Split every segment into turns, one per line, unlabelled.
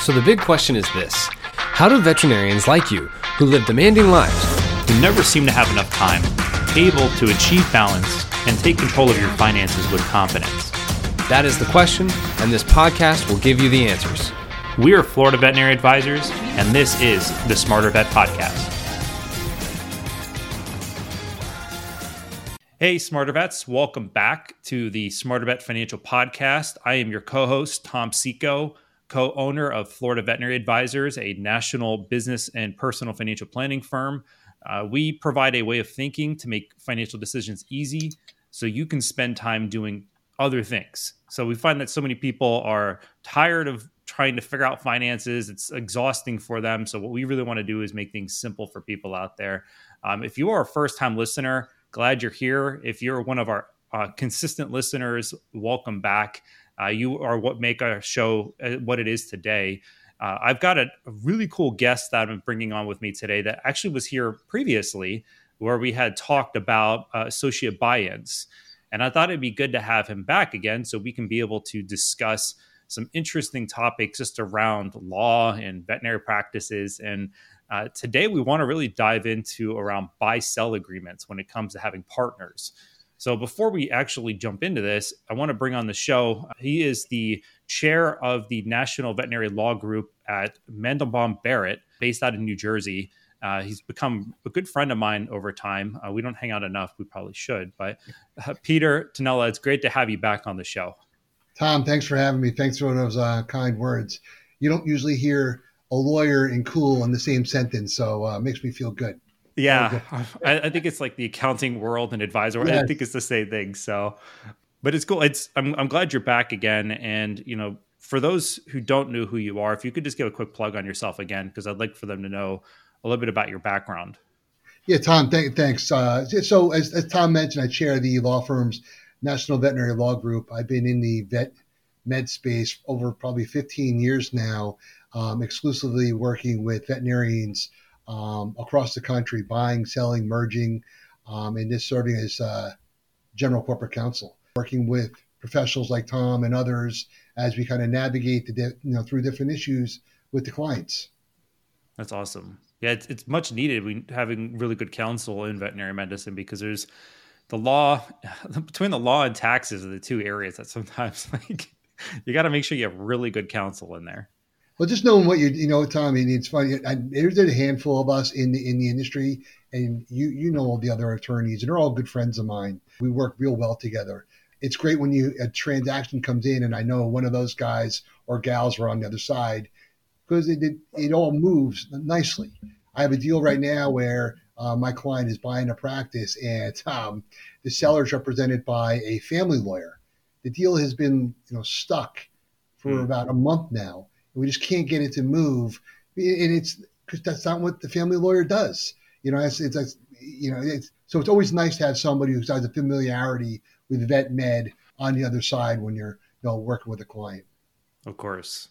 So the big question is this How do veterinarians like you, who live demanding lives,
who never seem to have enough time, able to achieve balance and take control of your finances with confidence?
That is the question, and this podcast will give you the answers.
We are Florida Veterinary Advisors, and this is the Smarter Vet Podcast. Hey, Smarter Vets, welcome back to the Smarter Vet Financial Podcast. I am your co host, Tom Seco co owner of Florida Veterinary Advisors, a national business and personal financial planning firm. Uh, we provide a way of thinking to make financial decisions easy so you can spend time doing other things. So we find that so many people are tired of trying to figure out finances. It's exhausting for them. So what we really want to do is make things simple for people out there. Um, if you are a first time listener, glad you're here. If you're one of our uh, consistent listeners, welcome back. Uh, you are what make our show uh, what it is today. Uh, I've got a, really cool guest that I'm bringing on with me today that actually was here previously, where we had talked about uh, associate buy-ins, and I thought it'd be good to have him back again so we can be able to discuss some interesting topics just around law and veterinary practices. And uh, today we want to really dive into around buy-sell agreements when it comes to having partners. So before we actually jump into this, I want to bring on the show. He is the chair of the National Veterinary Law Group at Mandelbaum Barrett, based out of New Jersey. Uh, he's become a good friend of mine over time. Uh, we don't hang out enough. We probably should. But uh, Peter Tanella, it's great to have you back on the show.
Tom, thanks for having me. Thanks for those uh, kind words. You don't usually hear a lawyer and cool in the same sentence, so uh, it makes me feel good.
Yeah, I, I, think it's like the accounting world and advisor. Yes. I think it's the same thing. So, but it's cool. It's I'm I'm glad you're back again. And you know, for those who don't know who you are, if you could just give a quick plug on yourself again, because I'd like for them to know a little bit about your background.
Yeah, Tom. Th- thanks. Uh, so, as, as Tom mentioned, I chair the law firm's National Veterinary Law Group. I've been in the vet med space over probably 15 years now, um, exclusively working with veterinarians um, across the country, buying, selling, merging, um, and just serving as uh, general corporate counsel, working with professionals like Tom and others as we kind of navigate the di- you know through different issues with the clients.
That's awesome. Yeah, it's, it's much needed. We having really good counsel in veterinary medicine because there's the law between the law and taxes are the two areas that sometimes like you got to make sure you have really good counsel in there.
Well, just knowing what you you know, Tommy, it's funny. I, there's a handful of us in the in the industry, and you you know all the other attorneys, and they're all good friends of mine. We work real well together. It's great when you a transaction comes in, and I know one of those guys or gals are on the other side because it it, it all moves nicely. I have a deal right now where uh, my client is buying a practice, and um, the seller is represented by a family lawyer. The deal has been you know stuck for mm. about a month now we just can't get it to move, and it's because that's not what the family lawyer does. You know, it's, it's, it's you know, it's, so it's always nice to have somebody who has a familiarity with vet med on the other side when you're you know working with a client.
Of course.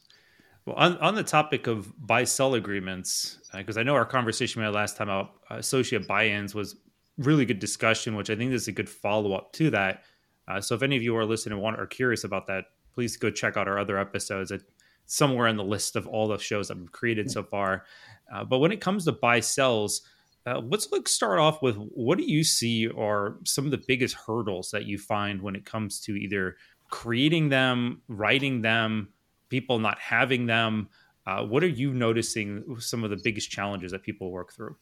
Well, on, on the topic of buy sell agreements, because uh, I know our conversation we had last time about associate buy ins was really good discussion, which I think is a good follow up to that. Uh, so if any of you are listening and want are curious about that, please go check out our other episodes. Somewhere in the list of all the shows that we've created so far. Uh, but when it comes to buy sells, uh, let's look start off with what do you see are some of the biggest hurdles that you find when it comes to either creating them, writing them, people not having them. Uh, what are you noticing some of the biggest challenges that people work through?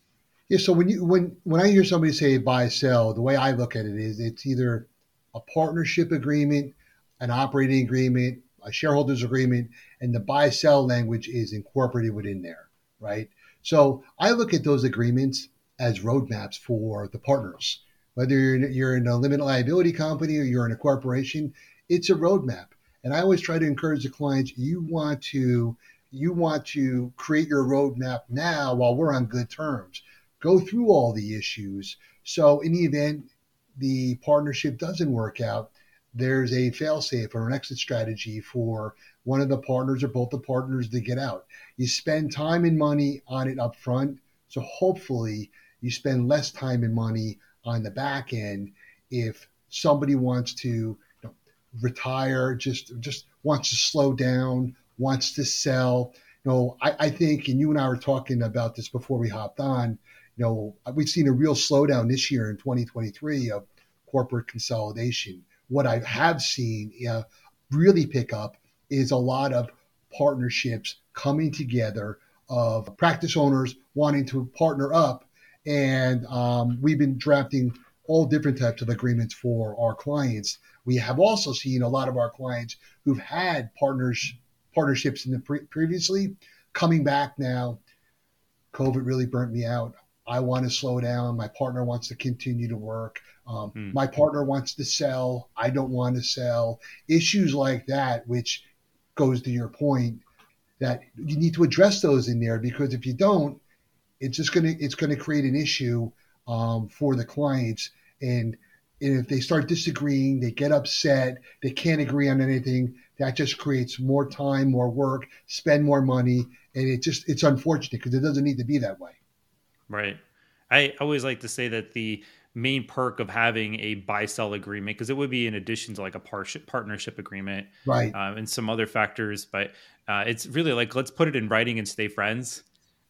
Yeah, so when you when when I hear somebody say buy sell, the way I look at it is it's either a partnership agreement, an operating agreement, a shareholders agreement, and the buy sell language is incorporated within there, right? So I look at those agreements as roadmaps for the partners. Whether you're in, you're in a limited liability company or you're in a corporation, it's a roadmap. And I always try to encourage the clients you want to you want to create your roadmap now while we're on good terms. Go through all the issues. So in the event the partnership doesn't work out, there's a failsafe or an exit strategy for one of the partners or both the partners to get out. You spend time and money on it up front. So hopefully you spend less time and money on the back end if somebody wants to you know, retire, just just wants to slow down, wants to sell. You know, I, I think, and you and I were talking about this before we hopped on. You know, we've seen a real slowdown this year in 2023 of corporate consolidation. What I have seen uh, really pick up is a lot of partnerships coming together of practice owners wanting to partner up. And um, we've been drafting all different types of agreements for our clients. We have also seen a lot of our clients who've had partners partnerships in the pre- previously coming back now. COVID really burnt me out. I want to slow down. My partner wants to continue to work. Um, mm. My partner wants to sell. I don't want to sell. Issues like that, which goes to your point, that you need to address those in there because if you don't, it's just gonna it's gonna create an issue um, for the clients. And, and if they start disagreeing, they get upset, they can't agree on anything. That just creates more time, more work, spend more money, and it just it's unfortunate because it doesn't need to be that way.
Right. I always like to say that the main perk of having a buy sell agreement because it would be in addition to like a par- partnership agreement
right
um, and some other factors but uh, it's really like let's put it in writing and stay friends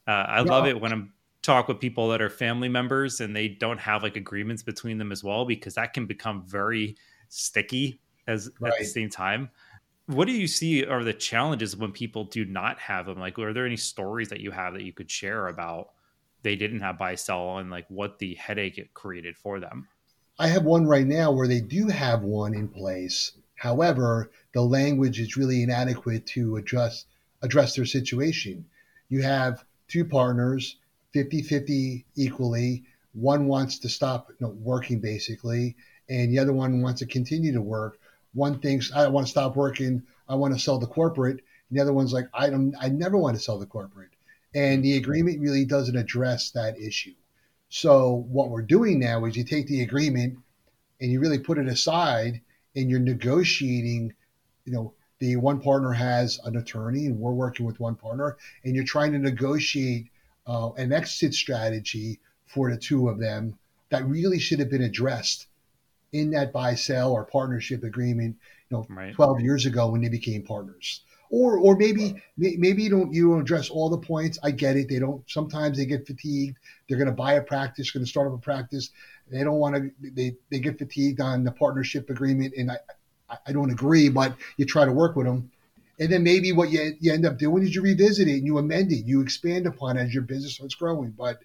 uh, i yeah. love it when i'm talk with people that are family members and they don't have like agreements between them as well because that can become very sticky as right. at the same time what do you see are the challenges when people do not have them like are there any stories that you have that you could share about they didn't have buy sell and like what the headache it created for them.
I have one right now where they do have one in place. However, the language is really inadequate to address address their situation. You have two partners, 50-50 equally. One wants to stop you know, working basically, and the other one wants to continue to work. One thinks I want to stop working, I want to sell the corporate. And the other one's like, I don't I never want to sell the corporate. And the agreement really doesn't address that issue. So what we're doing now is you take the agreement and you really put it aside and you're negotiating, you know, the one partner has an attorney and we're working with one partner and you're trying to negotiate uh, an exit strategy for the two of them that really should have been addressed in that buy sell or partnership agreement you know right. 12 years ago when they became partners or or maybe maybe you don't you don't address all the points. I get it. They don't. Sometimes they get fatigued. They're going to buy a practice, going to start up a practice. They don't want to. They they get fatigued on the partnership agreement, and I I don't agree. But you try to work with them, and then maybe what you you end up doing is you revisit it and you amend it, you expand upon it as your business starts growing. But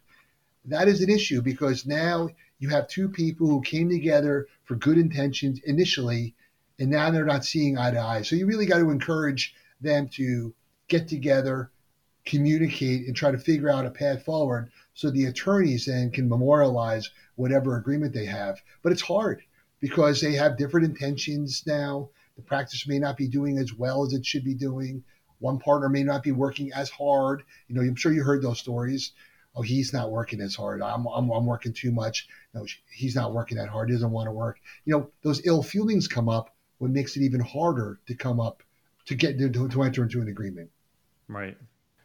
that is an issue because now you have two people who came together for good intentions initially, and now they're not seeing eye to eye. So you really got to encourage them to get together, communicate, and try to figure out a path forward so the attorneys then can memorialize whatever agreement they have. But it's hard because they have different intentions now. The practice may not be doing as well as it should be doing. One partner may not be working as hard. You know, I'm sure you heard those stories. Oh, he's not working as hard. I'm, I'm, I'm working too much. No, he's not working that hard. He doesn't want to work. You know, those ill feelings come up, what makes it even harder to come up to get to, to enter into an agreement.
Right.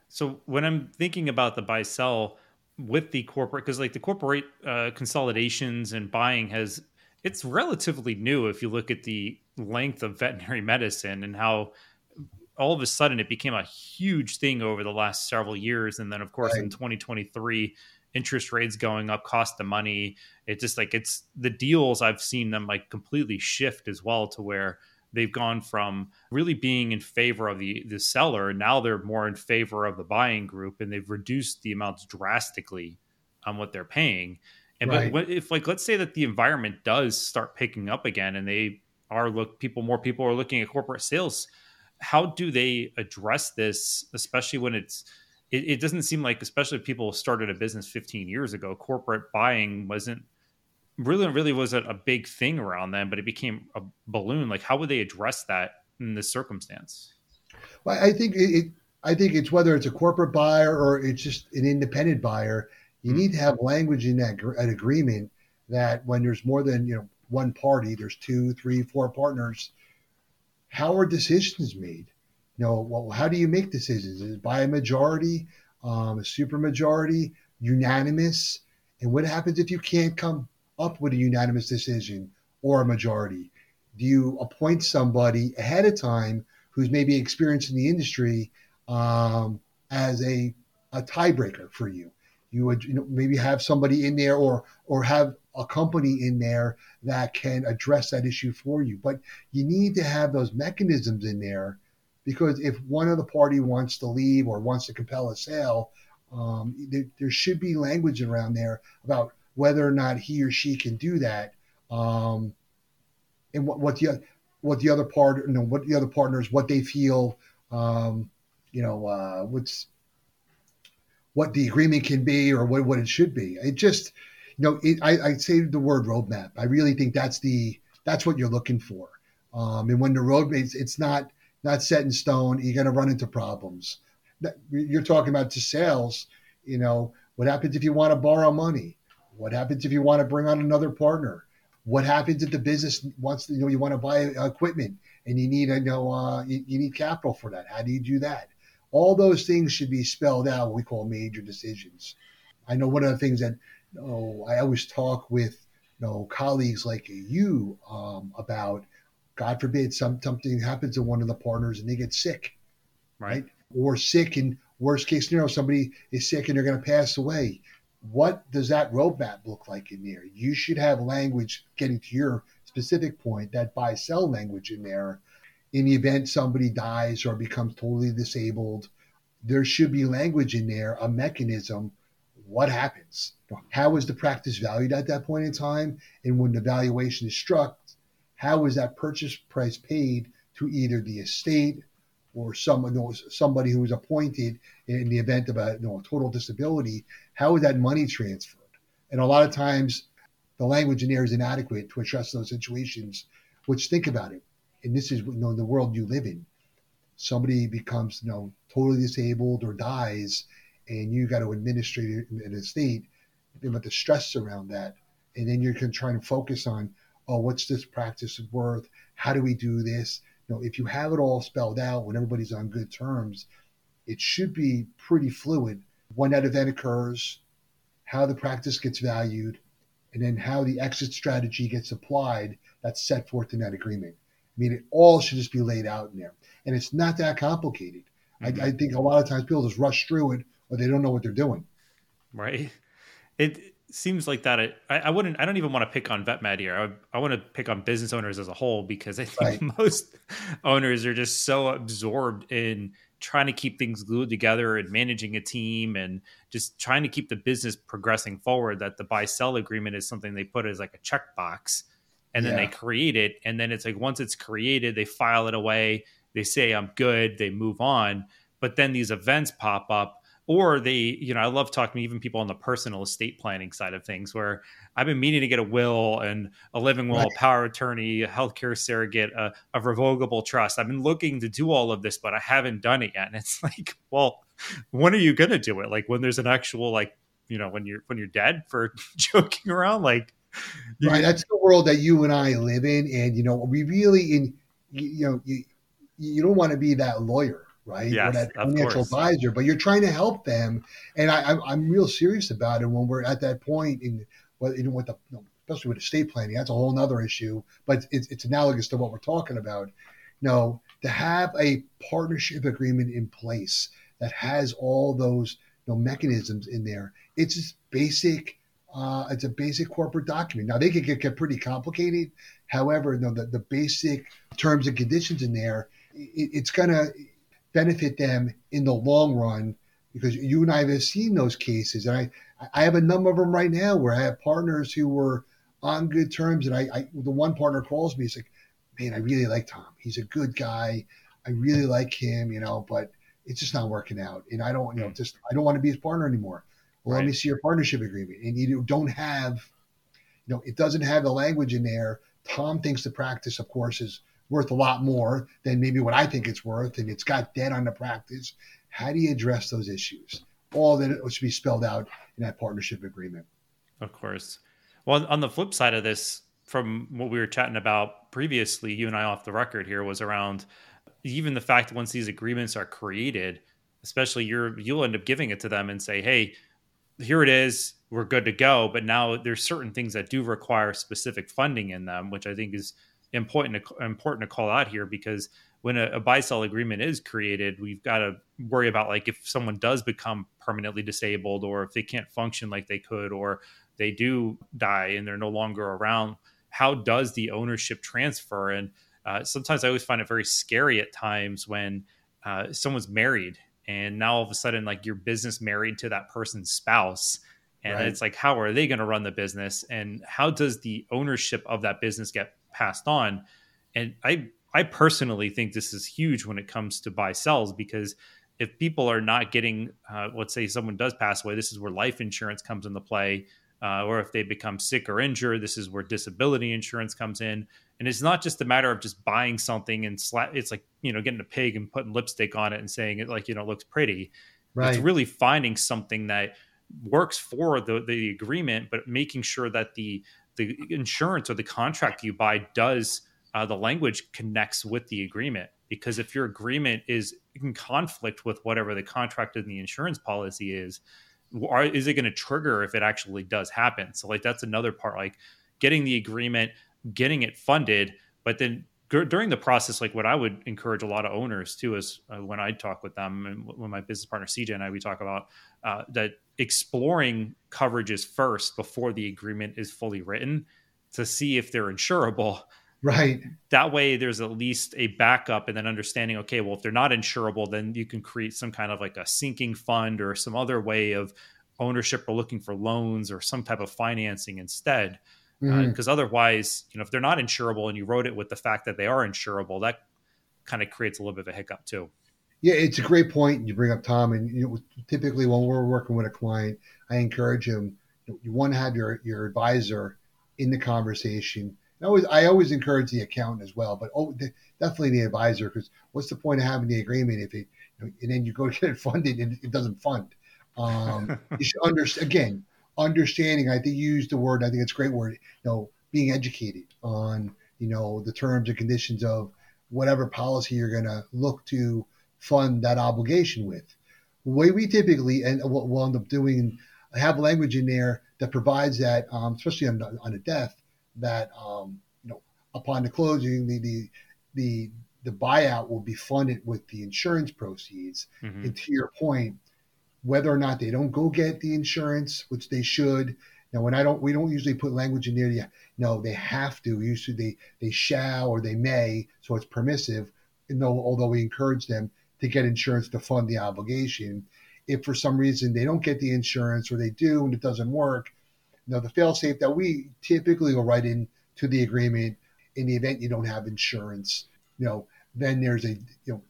So when I'm thinking about the buy sell with the corporate, because like the corporate uh, consolidations and buying has it's relatively new if you look at the length of veterinary medicine and how all of a sudden it became a huge thing over the last several years and then of course right. in 2023 interest rates going up cost the money it just like it's the deals i've seen them like completely shift as well to where they've gone from really being in favor of the the seller now they're more in favor of the buying group and they've reduced the amounts drastically on what they're paying and right. but if like let's say that the environment does start picking up again and they are look people more people are looking at corporate sales how do they address this especially when it's it, it doesn't seem like especially if people started a business 15 years ago corporate buying wasn't really really wasn't a big thing around then, but it became a balloon. Like, how would they address that in this circumstance?
Well, I think it, I think it's whether it's a corporate buyer or it's just an independent buyer. You mm-hmm. need to have language in that an agreement that when there's more than you know one party, there's two, three, four partners. How are decisions made? You know, well, how do you make decisions? Is it by a majority, um, a super majority, unanimous? And what happens if you can't come up with a unanimous decision or a majority? Do you appoint somebody ahead of time who's maybe experienced in the industry um, as a, a tiebreaker for you. You would you know, maybe have somebody in there or or have a company in there that can address that issue for you. But you need to have those mechanisms in there because if one of the party wants to leave or wants to compel a sale, um, there, there, should be language around there about whether or not he or she can do that, um, and what, what the what the other part, you know, what the other partners, what they feel, um, you know, uh, what's what the agreement can be or what, what it should be. It just, you know, it, I, I say the word roadmap. I really think that's the that's what you're looking for. Um, and when the roadmap, it's, it's not not set in stone. You're going to run into problems. You're talking about to sales. You know, what happens if you want to borrow money? What happens if you want to bring on another partner? What happens if the business wants to, you know, you want to buy equipment and you need, you know, uh, you, you need capital for that? How do you do that? All those things should be spelled out, what we call major decisions. I know one of the things that you know, I always talk with you know, colleagues like you um, about, God forbid, some, something happens to one of the partners and they get sick, right? right? Or sick, and worst case scenario, somebody is sick and they're going to pass away. What does that roadmap look like in there? You should have language, getting to your specific point, that buy sell language in there in the event somebody dies or becomes totally disabled, there should be language in there, a mechanism. What happens? How is the practice valued at that point in time? And when the valuation is struck, how is that purchase price paid to either the estate or someone, somebody who is appointed in the event of a you know, total disability? How is that money transferred? And a lot of times, the language in there is inadequate to address those situations. Which think about it and this is you know the world you live in. Somebody becomes you know totally disabled or dies, and you got to in an estate. But the stress around that, and then you're trying to focus on, oh, what's this practice worth? How do we do this? You know, if you have it all spelled out when everybody's on good terms, it should be pretty fluid when that event occurs, how the practice gets valued, and then how the exit strategy gets applied that's set forth in that agreement. I mean, it all should just be laid out in there. And it's not that complicated. Mm-hmm. I, I, think a lot of times people just rush through it or they don't know what they're doing.
Right. It seems like that. I, I wouldn't, I don't even want to pick on vet med here. I, I want to pick on business owners as a whole because I think right. most owners are just so absorbed in trying to keep things glued together and managing a team and just trying to keep the business progressing forward that the buy sell agreement is something they put as like a checkbox and then yeah. they create it and then it's like once it's created they file it away they say i'm good they move on but then these events pop up or they you know i love talking to even people on the personal estate planning side of things where i've been meaning to get a will and a living will right. a power attorney a healthcare surrogate a, a revocable trust. I've been looking to do all of this but i haven't done it yet. And it's like well when are you going to do it? Like when there's an actual like you know when you're when you're dead for joking around like
right. That's the world that you and I live in, and you know, we really in you know you, you don't want to be that lawyer, right?
Yes,
or that financial advisor, but you're trying to help them, and I, I'm I'm real serious about it. When we're at that point in what in what the especially with estate planning, that's a whole other issue, but it's it's analogous to what we're talking about. You know, to have a partnership agreement in place that has all those you know, mechanisms in there. It's just basic uh, it's a basic corporate document. Now they can get, get pretty complicated. However, you know, the, the basic terms and conditions in there, it, it's going to benefit them in the long run because you and I have seen those cases. And I, I have a number of them right now where I have partners who were on good terms. And I, I the one partner calls me, he's like, man, I really like Tom. He's a good guy. I really like him, you know, but it's just not working out. And I don't, you know, hmm. just, I don't want to be his partner anymore. Well, right. let me see your partnership agreement. And you don't have, you know, it doesn't have the language in there. Tom thinks the practice, of course, is worth a lot more than maybe what I think it's worth, and it's got debt on the practice. How do you address those issues? All that should be spelled out in that partnership agreement.
Of course. Well, on the flip side of this, from what we were chatting about previously, you and I off the record here was around even the fact that once these agreements are created, especially you're you'll end up giving it to them and say, hey, here it is we're good to go but now there's certain things that do require specific funding in them which i think is important to important to call out here because when a, a buy sell agreement is created, we've got to worry about like if someone does become permanently disabled or if they can't function like they could or they do die and they're no longer around, how does the ownership transfer? And uh, sometimes I always find it very scary at times when uh, someone's married and now all of a sudden like your business married to that person's spouse and right. it's like how are they going to run the business and how does the ownership of that business get passed on. And i i personally think this is huge when it comes to buy sells because if people are not getting uh, let's say someone does pass away this is where life insurance comes into play. Uh, or if they become sick or injured this is where disability insurance comes in. And it's not just a matter of just buying something and slap it's like you know getting a pig and putting lipstick on it and saying it like you know looks pretty. Right. it's really finding something that works for the the agreement but making sure that the the insurance or the contract you buy does uh, the language connects with the agreement. Because if your agreement is in conflict with whatever the contract and the insurance policy is are, is it going to trigger if it actually does happen? So like that's another part like getting the agreement getting it funded, but then during the process, like what I would encourage a lot of owners too is uh, when I talk with them and when my business partner CJ and I we talk about uh, that exploring coverages first before the agreement is fully written to see if they're insurable.
Right.
That way, there's at least a backup, and then understanding. Okay, well, if they're not insurable, then you can create some kind of like a sinking fund or some other way of ownership or looking for loans or some type of financing instead because mm-hmm. uh, otherwise, you know, if they're not insurable and you wrote it with the fact that they are insurable, that kind of creates a little bit of a hiccup too.
Yeah, it's a great point you bring up, Tom. And you know, typically when we're working with a client, I encourage him. You want to have your your advisor in the conversation. I always I always encourage the accountant as well, but oh, definitely the advisor because what's the point of having the agreement if it you know, and then you go get it funded and it doesn't fund. Um, you should again understanding. I think you used the word. I think it's a great word. You know, being educated on you know the terms and conditions of whatever policy you're going to look to fund that obligation with. The way we typically and what we'll end up doing, have language in there that provides that, um, especially on, on a death, that um, you know upon the closing, the the the the buyout will be funded with the insurance proceeds. Mm-hmm. And to your point, whether or not they don't go get the insurance, which they should. Now, when I don't, we don't usually put language in there. Yeah, no, they have to. Usually, they they shall or they may, so it's permissive. No, although we encourage them to get insurance to fund the obligation. If for some reason they don't get the insurance or they do and it doesn't work, now the fail-safe that we typically will write in to the agreement in the event you don't have insurance, you know, then there's a you know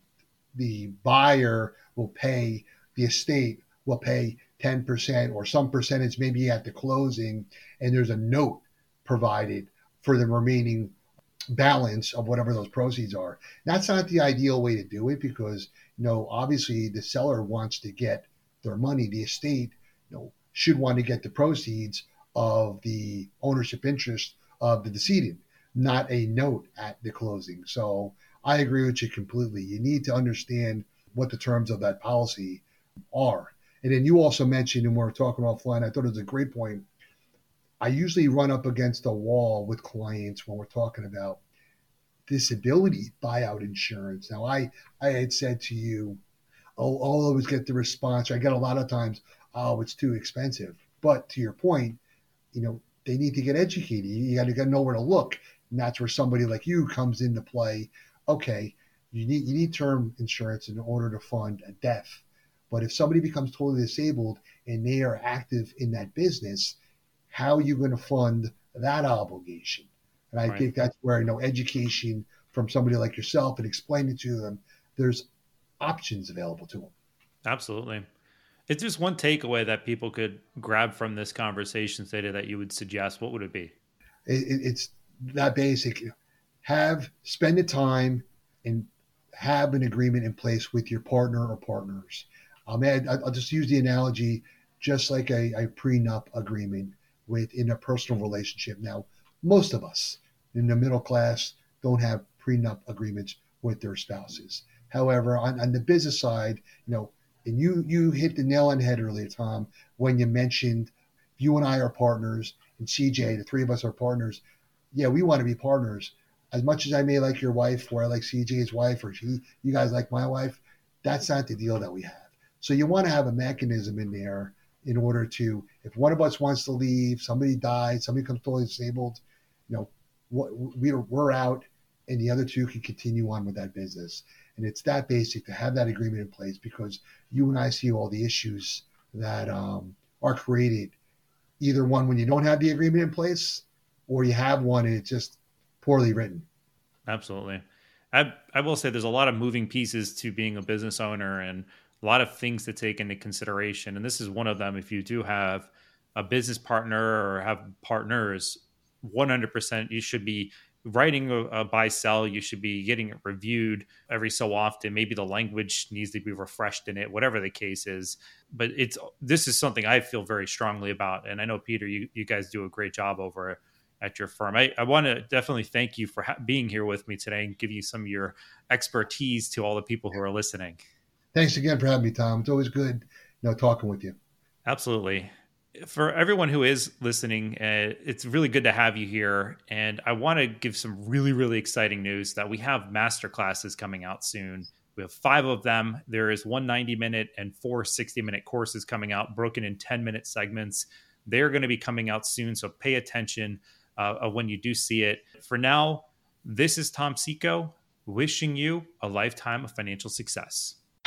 the buyer will pay the estate will pay 10% or some percentage maybe at the closing, and there's a note provided for the remaining balance of whatever those proceeds are. That's not the ideal way to do it because, you know, obviously the seller wants to get their money. The estate, you know, should want to get the proceeds of the ownership interest of the decedent, not a note at the closing. So I agree with you completely. You need to understand what the terms of that policy are. And then you also mentioned, and we are talking offline, I thought it was a great point. I usually run up against a wall with clients when we're talking about disability buyout insurance. Now, I, I had said to you, oh, I'll always get the response. I get a lot of times, oh, it's too expensive. But to your point, you know, they need to get educated. You got to know where to look. And that's where somebody like you comes into play. Okay, you need you need term insurance in order to fund a death but if somebody becomes totally disabled and they are active in that business, how are you going to fund that obligation? And I right. think that's where you know education from somebody like yourself and explaining to them there's options available to them.
Absolutely. It's just one takeaway that people could grab from this conversation today that you would suggest. What would it be?
It, it's that basic. Have spend the time and have an agreement in place with your partner or partners. Um, I'll, I'll just use the analogy, just like a, a prenup agreement with in a personal relationship. Now, most of us in the middle class don't have prenup agreements with their spouses. However, on, on the business side, you know, and you you hit the nail on the head earlier, Tom, when you mentioned you and I are partners, and CJ, the three of us are partners. Yeah, we want to be partners, as much as I may like your wife, or I like CJ's wife, or she, you guys like my wife, that's not the deal that we have. So you want to have a mechanism in there in order to, if one of us wants to leave, somebody dies, somebody comes totally disabled, you know, we're, we're out, and the other two can continue on with that business. And it's that basic to have that agreement in place because you and I see all the issues that um, are created. Either one when you don't have the agreement in place, or you have one and it's just poorly written.
Absolutely. I, I will say there's a lot of moving pieces to being a business owner and a lot of things to take into consideration. And this is one of them. If you do have a business partner or have partners, 100% you should be writing a, a, buy sell. You should be getting it reviewed every so often. Maybe the language needs to be refreshed in it whatever the case is. But it's this is something i feel very strongly about. And i know peter you, you guys do a great job over at your firm. I, I want to definitely thank you for ha- being here with me today and give you some of your expertise to all the people who are listening
thanks again for having me tom it's always good you know talking with you
absolutely for everyone who is listening, uh, it's really good to have you here. And I want to give some really, really exciting news that we have master classes coming out soon. We have five of them. There is one 90 minute and four 60 minute courses coming out, broken in 10 minute segments. They're going to be coming out soon. So pay attention uh, when you do see it. For now, this is Tom Seco wishing you a lifetime of financial success.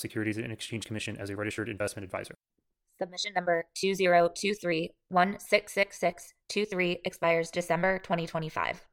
Securities and Exchange Commission as a registered investment advisor.
Submission number 2023 1666 23 expires December 2025.